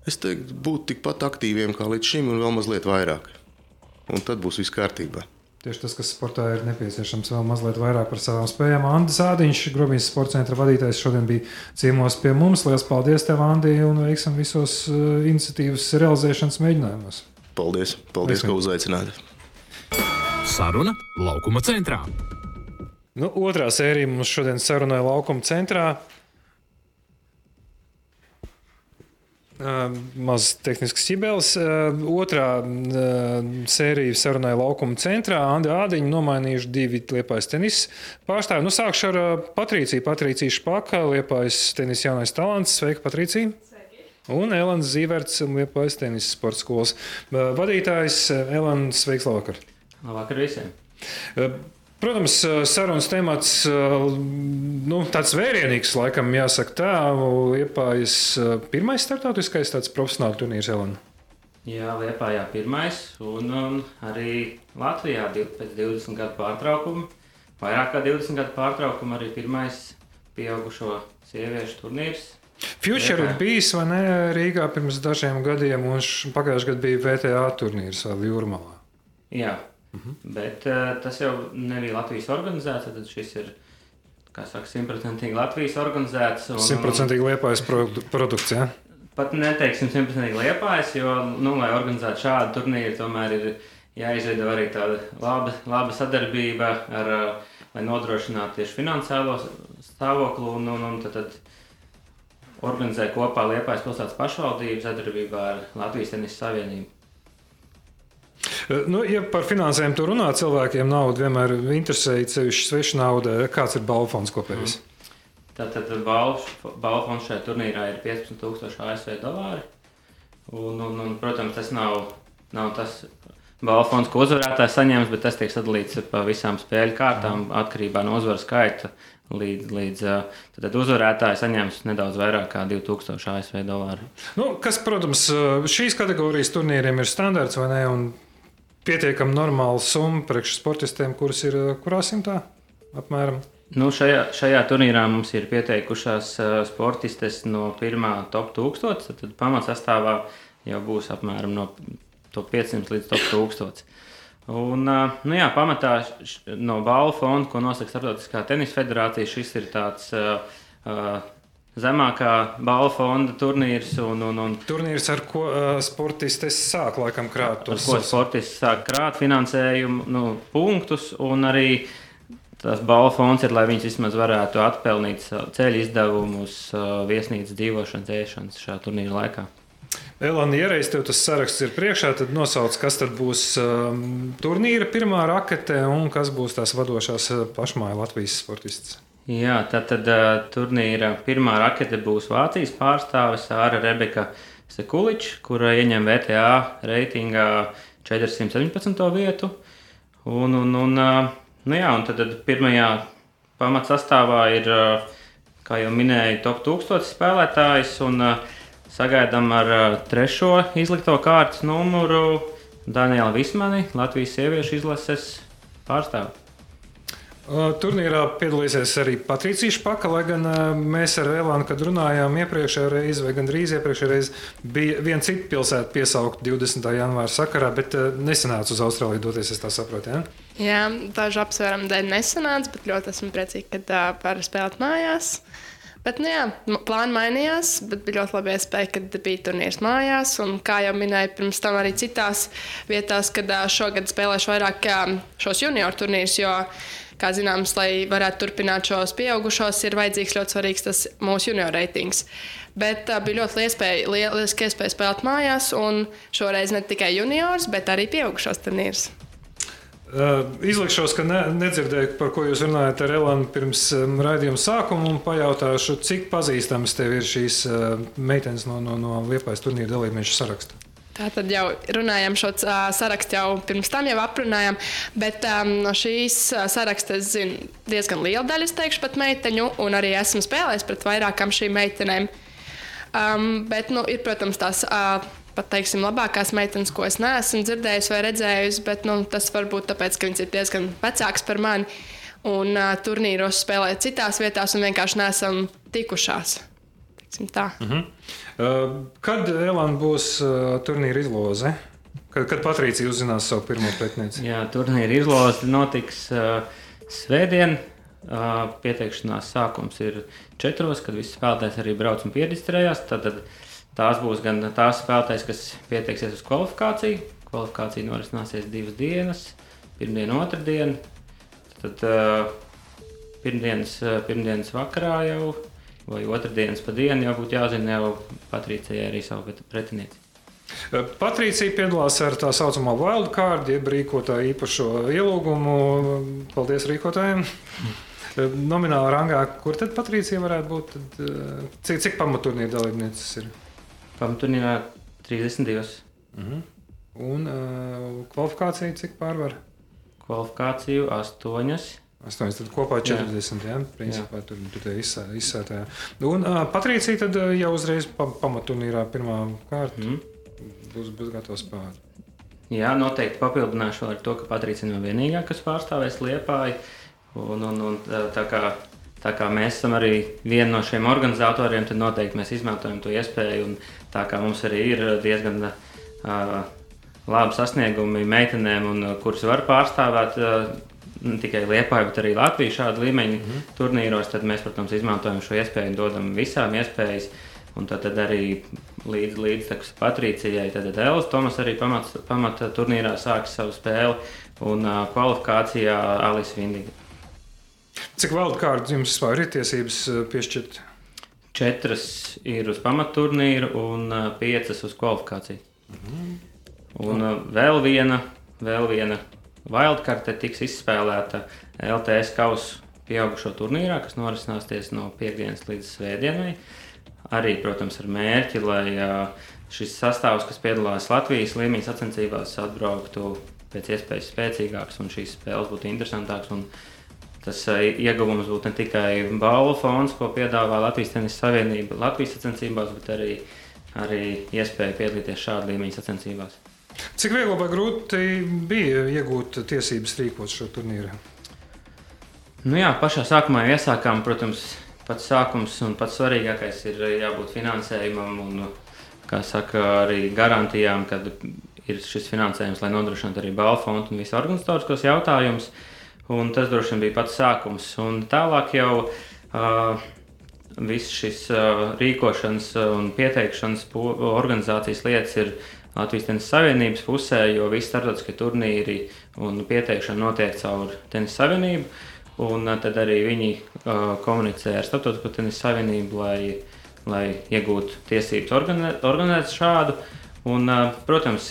Speaker 4: Es teiktu, būt tikpat aktīviem kā līdz šim, un vēl mazliet vairāk. Un tad būs viss kārtībā.
Speaker 3: Tieši tas, kas sportā ir nepieciešams, vēl mazliet vairāk par savām spējām. Andris Zādiņš, Grobijas sporta centra vadītājs, šodien bija ciemos pie mums. Lielas paldies tev, Andi, un veiksim visos uh, iniciatīvas realizēšanas mēģinājumos.
Speaker 4: Paldies, paldies
Speaker 3: Veiksim.
Speaker 4: ka uzaicinājāt.
Speaker 1: Saruna laukuma centrā.
Speaker 3: Nu, otrā sērija mums šodien sarunāja laukuma centrā. Uh, Mazs tehnisks ķibels. Uh, otrā sērija sarunāja laukuma centrā. Andi Ādiņu nomainījuši divi liepais tenis pārstāvji. Nu, sākšu ar Patrīciju. Patricija Špaka, liepais tenis jaunais talants. Sveika, Patricija! Un Elans Zīverts, liepais tenis sporta skolas vadītājs. Elans, sveiks, labvakar!
Speaker 5: Labvakar visiem!
Speaker 3: Protams, sarunas temats nu, tāds vērienīgs, laikam, jāsaka tā. Liepājas pirmais startautiskais tāds profesionāls turnīrs Elena.
Speaker 5: Jā, Lietpājā pirmais, un, un arī Latvijā pēc 20 gadu pārtraukuma, vairāk kā 20 gadu pārtraukuma, arī pirmais pieaugušo sieviešu turnīrs.
Speaker 3: Future ir bijis ne Rīgā pirms dažiem gadiem, un pagājušajā gadā bija VTA turnīrs Jūrmalā.
Speaker 5: Jā, bet uh, tas jau nebija Latvijas organizēts, tad šis ir, kā saka, simtprocentīgi Latvijas organizēts.
Speaker 3: Simtprocentīgi liepājas produ- produkts. Ja?
Speaker 5: Pat neteiksim simtprocentīgi liepājas, jo, nu, lai organizētu šādu turnīru, tomēr ir jāizveido arī tāda laba, laba sadarbība, ar, uh, lai nodrošinātu tieši finansiālo stāvokli un, un, un tad, tad organizē kopā Liepājas pilsētas pašvaldību sadarbībā ar Latvijas tenisa savienību.
Speaker 3: Nu, ja par finansēm tur runā, cilvēkiem nauda vienmēr interesē, ceļš sveša nauda. Kāds ir balvu fonds kopējais?
Speaker 5: Tātad balvu fonds šajā turnīrā ir 15,000 ASV dolāri. Un, un, un, protams, tas nav, nav tas balvu fonds, ko uzvarētājs saņems, bet tas tiek sadalīts pa visām spēļu kārtām atkarībā no uzvaru skaita. Līdz, līdz uh, tad uzvarētājs saņems nedaudz vairāk kā 2000 ASV dolāru.
Speaker 3: Nu, kas, protams, šīs kategorijas turnīriem ir standarts vai ne? Un pietiekami normāla summa priekš sportistiem, kuras ir kurā simtā apmēram.
Speaker 5: Nu, šajā, šajā turnīrā mums ir pieteikušās uh, sportistes no pirmā top 1000. Tad, pamatsastāvā jau būs apmēram no top 500 līdz top 1000. Un, uh, nu jā, pamatā no balvu fonda, ko nosaka Startautiskā tenisa federācija, šis ir tāds uh, zemākā balvu fonda turnīrs. Un, un, un,
Speaker 3: Turnīrs, ar ko uh, sportistes sāk laikam krāt
Speaker 5: ar
Speaker 3: tos
Speaker 5: ko sportists sāk krāt finansējumu nu, punktus, un arī tas balvu fonds ir, lai viņas vismaz varētu atpelnīt ceļu izdevumus, uh, viesnīcas dzīvošanas, ēšanas šajā turnīra laikā.
Speaker 3: Elāna, ja reiz tev tas saraksts ir priekšā, tad nosauc, kas tad būs um, turnīra pirmā rakete un kas būs tās vadošās pašmāja Latvijas sportistes.
Speaker 5: Jā, tad, tad uh, turnīra pirmā rakete būs Vācijas pārstāve Sāra Rebeka Sekuliča, kura ieņem VTA reitingā 417. vietu. Un, un, un, uh, nu jā, un tad, tad pirmajā pamatsastāvā ir, uh, kā jau minēju, top 1000 spēlētājs. Un, uh, Sagaidām ar uh, trešo izlikto kārtas numuru Danielu Vismani, Latvijas sieviešu izlases pārstāvu.
Speaker 3: Uh, Turnīrā piedalīsies arī Patricija Špaka, lai gan uh, mēs ar Elānu, kad runājām iepriekšējā reizē, vai gandrīz iepriekšējā reizē, bija viena cita pilsēta piesaukta 20. janvāra sakarā, bet uh, nesanāca uz Austrāliju doties, es tā saprotu. Ja?
Speaker 6: Jā, dažu apsvērumu dēļ nesanāca, bet ļoti esmu priecīga, ka var spēlēt mājās. Bet, nu, jā, plāni mainījās, bet bija ļoti labi iespēja, kad bija turnīrs mājās. Un, kā jau minēju, pirms tam arī citās vietās, kad šogad spēlēšu vairāk ā, šos junioru turnīrus. Kā zināms, lai varētu turpināt šos pieaugušos, ir vajadzīgs ļoti svarīgs tas mūsu junioru reitings. Bet uh, bija ļoti iespēja, lieliski iespēja spēlēt mājās, un šoreiz ne tikai juniors, bet arī pieaugušos turnīrus.
Speaker 3: Uh, Izlikšos, ka ne, nedzirdēju, par ko jūs runājat ar Elānu pirms um, raidījuma sākuma, un pajautāšu, cik pazīstamas tev ir šīs uh, meitenes no, no, no Liepājas turnīra dalībnieku saraksta.
Speaker 6: Tā tad jau runājām šo sarakstu, jau pirms tam jau aprunājām. Bet um, no šīs saraksta es zinu diezgan lielu daļu, es teikšu, pat meiteņu, un arī esmu spēlējis pret vairākām šīm meitenēm. Um, bet, nu, ir, protams, tās uh, pat teiksim, labākās meitenes, ko es neesmu dzirdējusi vai redzējusi, bet nu, tas var būt tāpēc, ka viņas ir diezgan vecākas par mani. Un uh, turnīros spēlē citās vietās un vienkārši nesam tikušās. Tā.
Speaker 3: Mm -hmm. uh, kad Elāna būs uh, turnīra izloze? Kad, kad Patricija uzzinās savu pirmo pretinieci?
Speaker 5: Jā, turnīra izloze notiks uh, svētdien. Uh, pieteikšanās sākums ir četros, kad visi spēlētājs arī brauc un pierakstījās. Tad, tad tās būs gan tās spēlētājas, kas pieteiksies uz kvalifikāciju. Kvalifikācija norisināsies divas dienas, pirmdiena, otrdiena. Tad uh, pirmdienas, pirmdienas vakarā jau vai otrdienas pa dienu jau būtu jāzina jau Patricijai arī savu pretinieci.
Speaker 3: Patricija piedalās ar tā saucamo wildcard, jeb rīkotāju īpašo ielūgumu. Paldies rīkotājiem! Nomināla rangā, kur tad Patricija varētu būt? Tad, cik cik pamaturnīra dalībnieces ir?
Speaker 5: Pamaturnīrā 32.
Speaker 3: Mm -hmm. Un uh, kvalifikācija cik pārvar?
Speaker 5: Kvalifikāciju 8.
Speaker 3: 8, tad kopā 40. Jā. Ja? Principā, jā. tur tur izsā, izsētā. Un uh, Patricija tad jau uzreiz pa, pamaturnīrā pirmā kārta mm. būs, būs gatava spēlēt.
Speaker 5: Jā, noteikti papildināšu ar to, ka Patricija nav vienīgā, kas pārstāvēs Liepāju. Un, un, un, tā, kā, tā kā mēs esam arī viena no šiem organizatoriem, tad noteikti mēs izmantojam to iespēju. Un tā kā mums arī ir diezgan uh, labi sasniegumi meitenēm, un, kuras var pārstāvēt. Uh, ne tikai Lietuvā, bet arī Latvijā šāda līmeņa mm -hmm. turnīros, tad mēs, protams, izmantojam šo iespēju un dodam visām iespējas. Un tad, tad arī līdz, līdz Patricijai, tad Elvis Tomas arī pamata pamat turnīrā sāks savu spēli un uh, kvalifikācijā Alisa Vindiga.
Speaker 3: Cik wildcard jums vispār ir tiesības piešķirt?
Speaker 5: Četras ir uz pamatturnīru un piecas uz kvalifikāciju. Mm -hmm. Un uh, vēl viena, vēl viena Wildcard tiks izspēlēta LTS kausa pieaugušo turnīrā, kas norisināsies no piekdienas līdz svētdienai. Arī, protams, ar mērķi, lai šis sastāvs, kas piedalās Latvijas līmeņa sacensībās, atbrauktu pēc iespējas spēcīgāks un šīs spēles būtu interesantākas. Tas ieguvums būtu ne tikai balvu fonds, ko piedāvā Latvijas Tenisa Savienība Latvijas sacensībās, bet arī, arī iespēja piedalīties šāda līmeņa sacensībās.
Speaker 3: Cik viegli vai grūti bija iegūt tiesības rīkot šo turnīru?
Speaker 5: Nu jā, pašā sākumā iesākām, protams, pats sākums un pats svarīgākais ir jābūt finansējumam un, saka, arī garantijām, kad ir šis finansējums, lai nodrošinātu arī balvu fondu un visu organizatoriskos jautājumus. Un tas droši vien bija pats sākums. Un tālāk jau uh, viss šis uh, rīkošanas un pieteikšanas organizācijas lietas ir Latvijas Tenisa Savienības pusē, jo visi starptautiskie turnīri un pieteikšana notiek caur Tenisa Savienību. Un tad arī viņi uh, komunicē ar Startautisko Tenisa Savienību, lai, lai iegūtu tiesības organizēt, organizēt šādu. Un, uh, protams,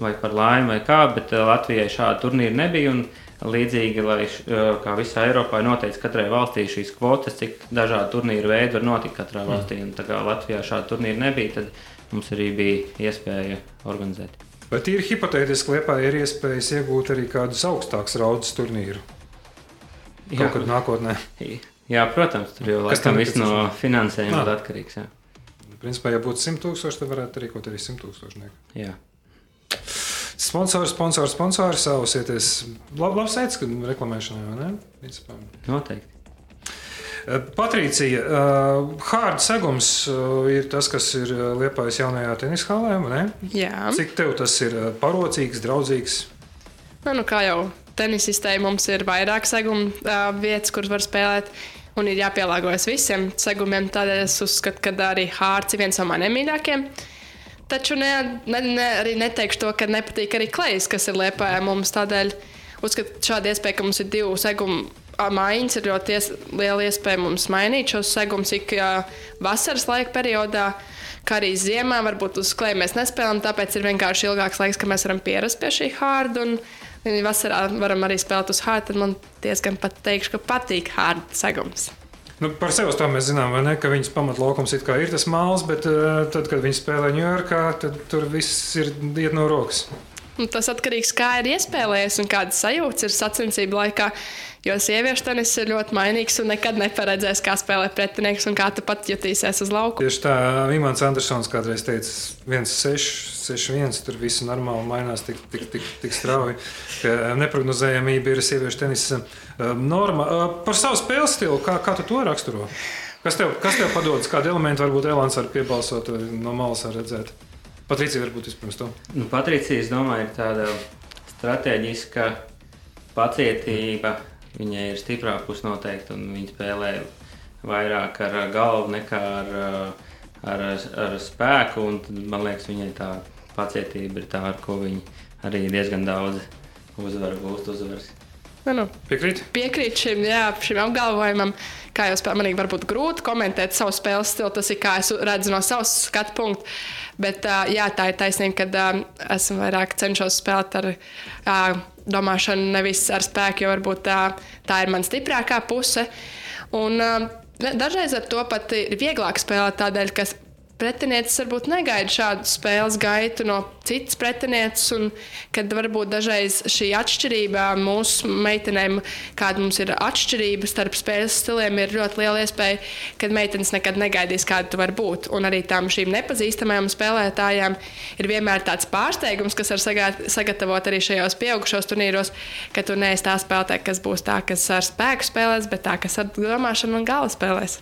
Speaker 5: vai par laimi vai kā, bet Latvijai šādu turnīru nebija. Un, Līdzīgi, lai kā visā Eiropā ir noteikts katrai valstī šīs kvotas, cik dažādu turnīru veidu var notikt katrā valstī. Un, tā kā Latvijā šādu turnīru nebija, tad mums arī bija iespēja organizēt.
Speaker 3: Bet ir hipotētiski, ka Lietuvā ir iespējas iegūt arī kādus augstākus raudas turnīru. Jā, Kaut kad nākotnē.
Speaker 5: Jā, protams, tur jau laikam viss no finansējuma ir atkarīgs. Jā.
Speaker 3: Principā, ja būtu 100 tūkstoši, tad varētu rīkot arī 100 tūkstoši.
Speaker 5: Jā.
Speaker 3: Sponsors, sponsors, sponsors, savusieties. Labi, labi sēdz, ka reklamēšanai, vai ne?
Speaker 5: Principā. Noteikti.
Speaker 3: Patricija, uh, Hārda segums uh, ir tas, kas ir Liepājas jaunajā tenisa halē.
Speaker 6: Jā.
Speaker 3: Cik tev tas ir parocīgs, draudzīgs?
Speaker 6: Nu, nu, kā jau tenisistei, mums ir vairāk segumu uh, vietas, kuras var spēlēt. Un ir jāpielāgojas visiem segumiem. Tādēļ es uzskatu, ka arī Hārds ir viens no maniem mīļākajiem. Taču ne, ne, ne, arī neteikšu to, ka nepatīk arī klejs, kas ir liepājā mums. Tādēļ uzskatu, ka šāda iespēja, ka mums ir divu segumu maiņas ir ļoti ies, liela iespēja mums mainīt šos segumus ik vasaras laika periodā. Kā arī ziemā, varbūt uz klēja mēs nespēlējam, tāpēc ir vienkārši ilgāks laiks, ka mēs varam pierast pie šī hārda. Un vasarā varam arī spēlēt uz hārda. Tad man diezgan pat teikšu, ka patīk hārda segums.
Speaker 3: Nu, par sevi tā mēs zinām, ne, ka viņas pamatlaukums ir tas māls, bet uh, tad, kad viņi spēlē Ņujorkā, tad tur viss ir iet no rokas.
Speaker 6: Un tas atkarīgs no tā, kā ir iespēlējies un kādas sajūtas ir sacensību laikā. Jo sieviešu tenis ir ļoti mainīgs un nekad neparedzēs, kā spēlē pretinieks un kā tu pat jutīsies uz lauka.
Speaker 3: Tieši tā, Imants Andersons kādreiz teica, 1-6, 6-1, tur viss normāli mainās tik, tik, tik, tik strauji, neprognozējamība ir sieviešu tenisa um, norma. Uh, par savu spēles stilu, kā, kā tu to raksturo? Kas tev, kas tev padodas, kādi elementi varbūt Elāns var piebalsot vai no malas redzēt? Patricija varbūt vispirms to.
Speaker 5: Nu, Patricija, es domāju, ir tāda strateģiska pacietība. Viņai ir stiprā puse noteikti, un viņa spēlē vairāk ar galvu nekā ar, ar, ar spēku. Man liekas, viņai tā pacietība ir tā, ar ko viņa arī diezgan daudz uzvaru gūst uzvaras.
Speaker 6: Nu, nu.
Speaker 3: Piekrīt?
Speaker 6: Piekrīt šim, jā, šim apgalvojumam. Kā jau spēlē, man varbūt grūti komentēt savu spēles stilu. Tas ir kā es redzu no savas skatu punkta. Bet jā, tā ir taisnība, ka esmu vairāk cenšos spēlēt ar domāšanu, nevis ar spēku, jo varbūt tā, tā ir mana stiprākā puse. Un, dažreiz ar to pat ir vieglāk spēlēt tādēļ, ka pretinieces varbūt negaida šādu spēles gaitu no citas pretinieces, un kad varbūt dažreiz šī atšķirība mūsu meitenēm, kāda mums ir atšķirība starp spēles stiliem, ir ļoti liela iespēja, ka meitenes nekad negaidīs, kāda tu vari būt. Un arī tam šīm nepazīstamajām spēlētājām ir vienmēr tāds pārsteigums, kas var sagatavot arī šajos pieaugušos turnīros, ka tu neesi tā spēlētāja, kas būs tā, kas ar spēku spēlēs, bet tā, kas ar domāšanu un gala spēlēs.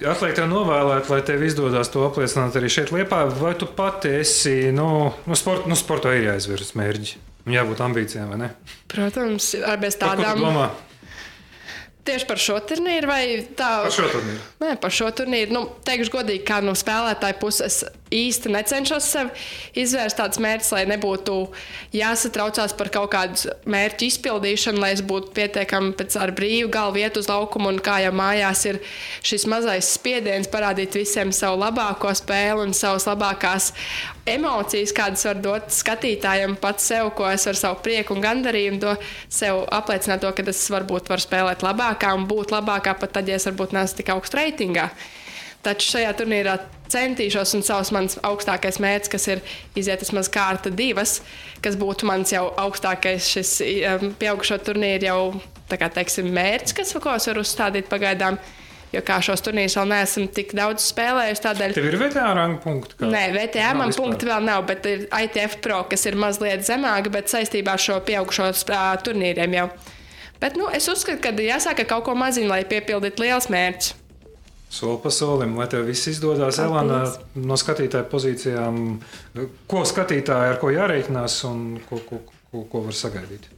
Speaker 3: Atliek tev novēlēt, lai tev izdodas to apliecināt arī šeit, Lietpā. Vai tu pati esi, nu, nu, sport, nu sportā ir jāizvirs mērķi, jābūt ambīcijām, vai ne?
Speaker 6: Protams, ar bez tādām. Tieši par šo turnīru vai tā?
Speaker 3: Par šo turnīru.
Speaker 6: Nē, par šo turnīru. Nu, teikšu godīgi, kā no spēlētāja puses īsti necenšos sev izvērst tādus mērķus, lai nebūtu jāsatraucās par kaut kādu mērķu izpildīšanu, lai es būtu pietiekami pēc ar brīvu galvu iet uz laukumu un kā jau mājās ir šis mazais spiediens parādīt visiem savu labāko spēli un savas labākās emocijas, kādas var dot skatītājiem pats sev, ko es ar savu prieku un gandarījumu to sev apliecināt, to, ka es varbūt varu spēlēt labākā un būt labākā pat tad, ja es varbūt neesmu tik augstu reitingā. Taču šajā turnīrā centīšos, un savs mans augstākais mērķis, kas ir iziet vismaz kārta divas, kas būtu mans jau augstākais šis pieaugušo turnīru jau, tā kā teiksim, mērķis, kas, ko es varu uzstādīt pagaidām. Jo kā šos turnīrus vēl neesam tik daudz spēlējuši. Tādēļ...
Speaker 3: Tev ir VTA ranga punkti? Kā?
Speaker 6: Nē, VTA man punkti vēl nav, bet ir ITF Pro, kas ir mazliet zemāka, bet saistībā ar šo pieaugušo turnīriem jau. Bet nu, es uzskatu, ka jāsāk ar kaut ko maziņu, lai piepildītu liels mērķis.
Speaker 3: Soli pa solim, lai tev viss izdodas. Elāna, no skatītāja pozīcijām, ko skatītāji ar ko jārēķinās un ko, ko, ko, ko var sagaidīt?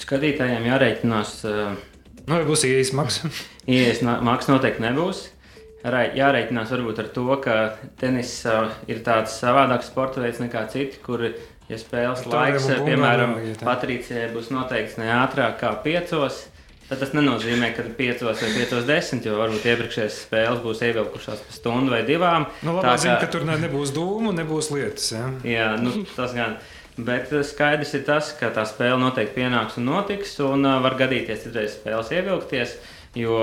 Speaker 5: Skatītājiem jārēķinās. Uh
Speaker 3: Nu, vai būs ielas maksa?
Speaker 5: ielas maksa noteikti nebūs. Jārēķinās varbūt ar to, ka tenis uh, ir tāds savādāks sporta veids nekā citi, kur, ja spēles laiks, piemēram, Patricijai būs noteikts ne ātrāk kā piecos, tad tas nenozīmē, ka 5 vai 5.10, jo varbūt iepriekšējās spēles būs ievilkušās pa stundu vai divām.
Speaker 3: Nu, labāk tā, zin, ka tur nebūs dūmu, nebūs lietas. Ja?
Speaker 5: Jā, nu, tas gan. Bet eh, skaidrs ir tas, ka tā spēle noteikti pienāks un notiks, un uh, var gadīties citreiz spēles ievilkties, jo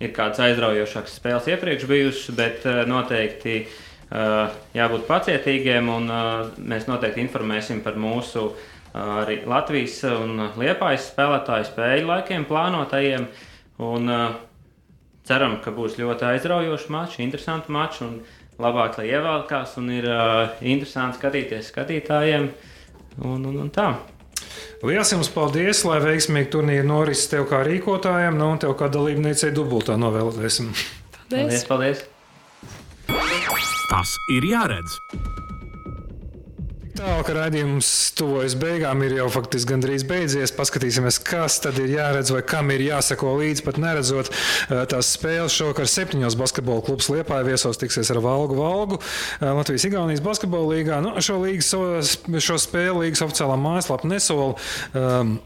Speaker 5: ir kādas aizraujošākas spēles iepriekš bijušas, bet uh, noteikti uh, jābūt pacietīgiem, un uh, mēs noteikti informēsim par mūsu uh, arī Latvijas un Liepājas spēlētāju spēļu laikiem, plānotajiem. Un, uh, ceram, ka būs ļoti aizraujoši mači, interesanti mači, un labāk, lai ievēlkās, un ir uh, interesanti skatīties skatītājiem. Uh, Un, un, un tā.
Speaker 3: Lielas jums paldies, lai veiksmīgi turnīri norises tev kā rīkotājiem, nu, un tev kā dalībniecei dubultā novēlēsim.
Speaker 5: Paldies! paldies.
Speaker 1: Tas ir jāredz!
Speaker 3: Tālāk, ka raidījums tuvojas beigām, ir jau faktiski gandrīz beidzies. Paskatīsimies, kas tad ir jāredz vai kam ir jāsako līdzi, pat neredzot tās spēles. Šovakar septiņos basketbola klubs Liepā viesos tiksies ar Valgu Valgu Latvijas-Igaunijas basketbola līgā. Nu, šo, līgas, šo spēli līgas oficiālā mājaslapa nesola. Um,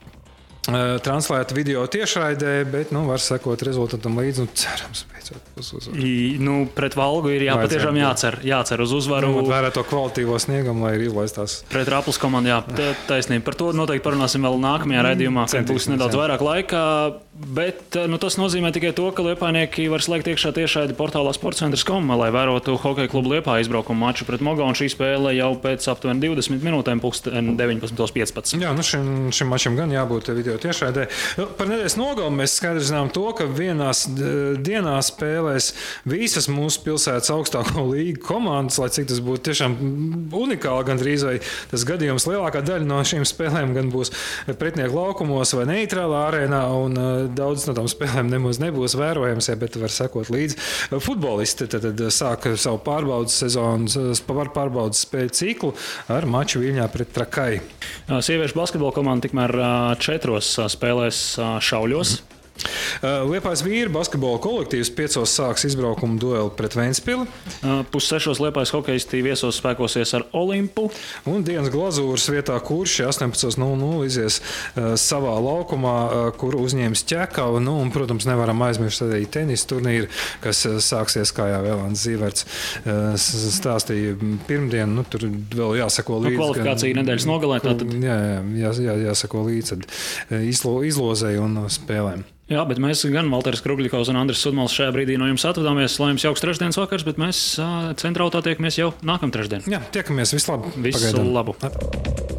Speaker 3: translēt video tiešraidē, bet nu, var sekot rezultātam līdzi. Nu, cerams, beidzot būs uzvara.
Speaker 2: Nu, pret Valgu ir jā, patiešām jācer, jācer uz uzvaru.
Speaker 3: Nu, vērā to kvalitīvo sniegumu, lai ir izlaistās.
Speaker 2: Pret Raplas komandu, jā, taisnība. Par to noteikti parunāsim vēl nākamajā raidījumā, kad būs nedaudz jā. vairāk laika. Bet nu, tas nozīmē tikai to, ka Liepainieki var slēgt iekšā tiešādi portālā sportcentrs.com, lai vērotu hokeja klubu Liepā izbraukumu maču pret Mogo. Šī spēle jau pēc aptuveni 20 minūtēm, 19.15.
Speaker 3: Jā, nu šim, šim mačam gan jābūt video tiešraidē. Nu, par nedēļas nogalu mēs skaidri zinām to, ka vienās dienās spēlēs visas mūsu pilsētas augstāko līgu komandas, lai cik tas būtu tiešām unikāli gandrīz vai tas gadījums. Lielākā daļa no šīm spēlēm gan būs pretinieku laukumos vai neitrālā arēnā. Un, Daudz no tām spēlēm nemaz nebūs vērojams, ja, bet var sekot līdzi. Futbolisti tad, tad sāk savu pārbaudas sezonu, pārbaudas spēļu ciklu ar maču Viļņā pret Trakai.
Speaker 2: Sieviešu basketbola komanda tikmēr četros spēlēs šauļos. Mm.
Speaker 3: Uh, Liepais vīri basketbola kolektīvs piecos sāks izbraukumu dueli pret Vēnspili.
Speaker 2: Uh, Pussešos Liepais hokeisti viesos spēkosies ar Olimpu.
Speaker 3: Un dienas glazūras vietā kurš 18.00 izies uh, savā laukumā, kur uzņēmis ķekavu. Nu, un, protams, nevaram aizmirst arī tenisa turnīru, kas sāksies, kā jau Vēlāns Zīverts stāstīja pirmdien. Nu, tur vēl jāsako
Speaker 2: līdzi. Nu, kvalifikācija gan, nedēļas nogalē. Tātad...
Speaker 3: Jā, jā, jā, jā, jāsako līdzi izlo, izlozēji un spēlēm.
Speaker 2: Jā, bet mēs gan Valters Krugļikovs un Andris Sudmals šajā brīdī no jums atvadāmies. Lai jums jauks trešdienas vakars, bet mēs centrālā tiekamies jau nākamā trešdienā.
Speaker 3: Jā, tiekamies vislabāk.
Speaker 2: Visu Pagaidām. labu!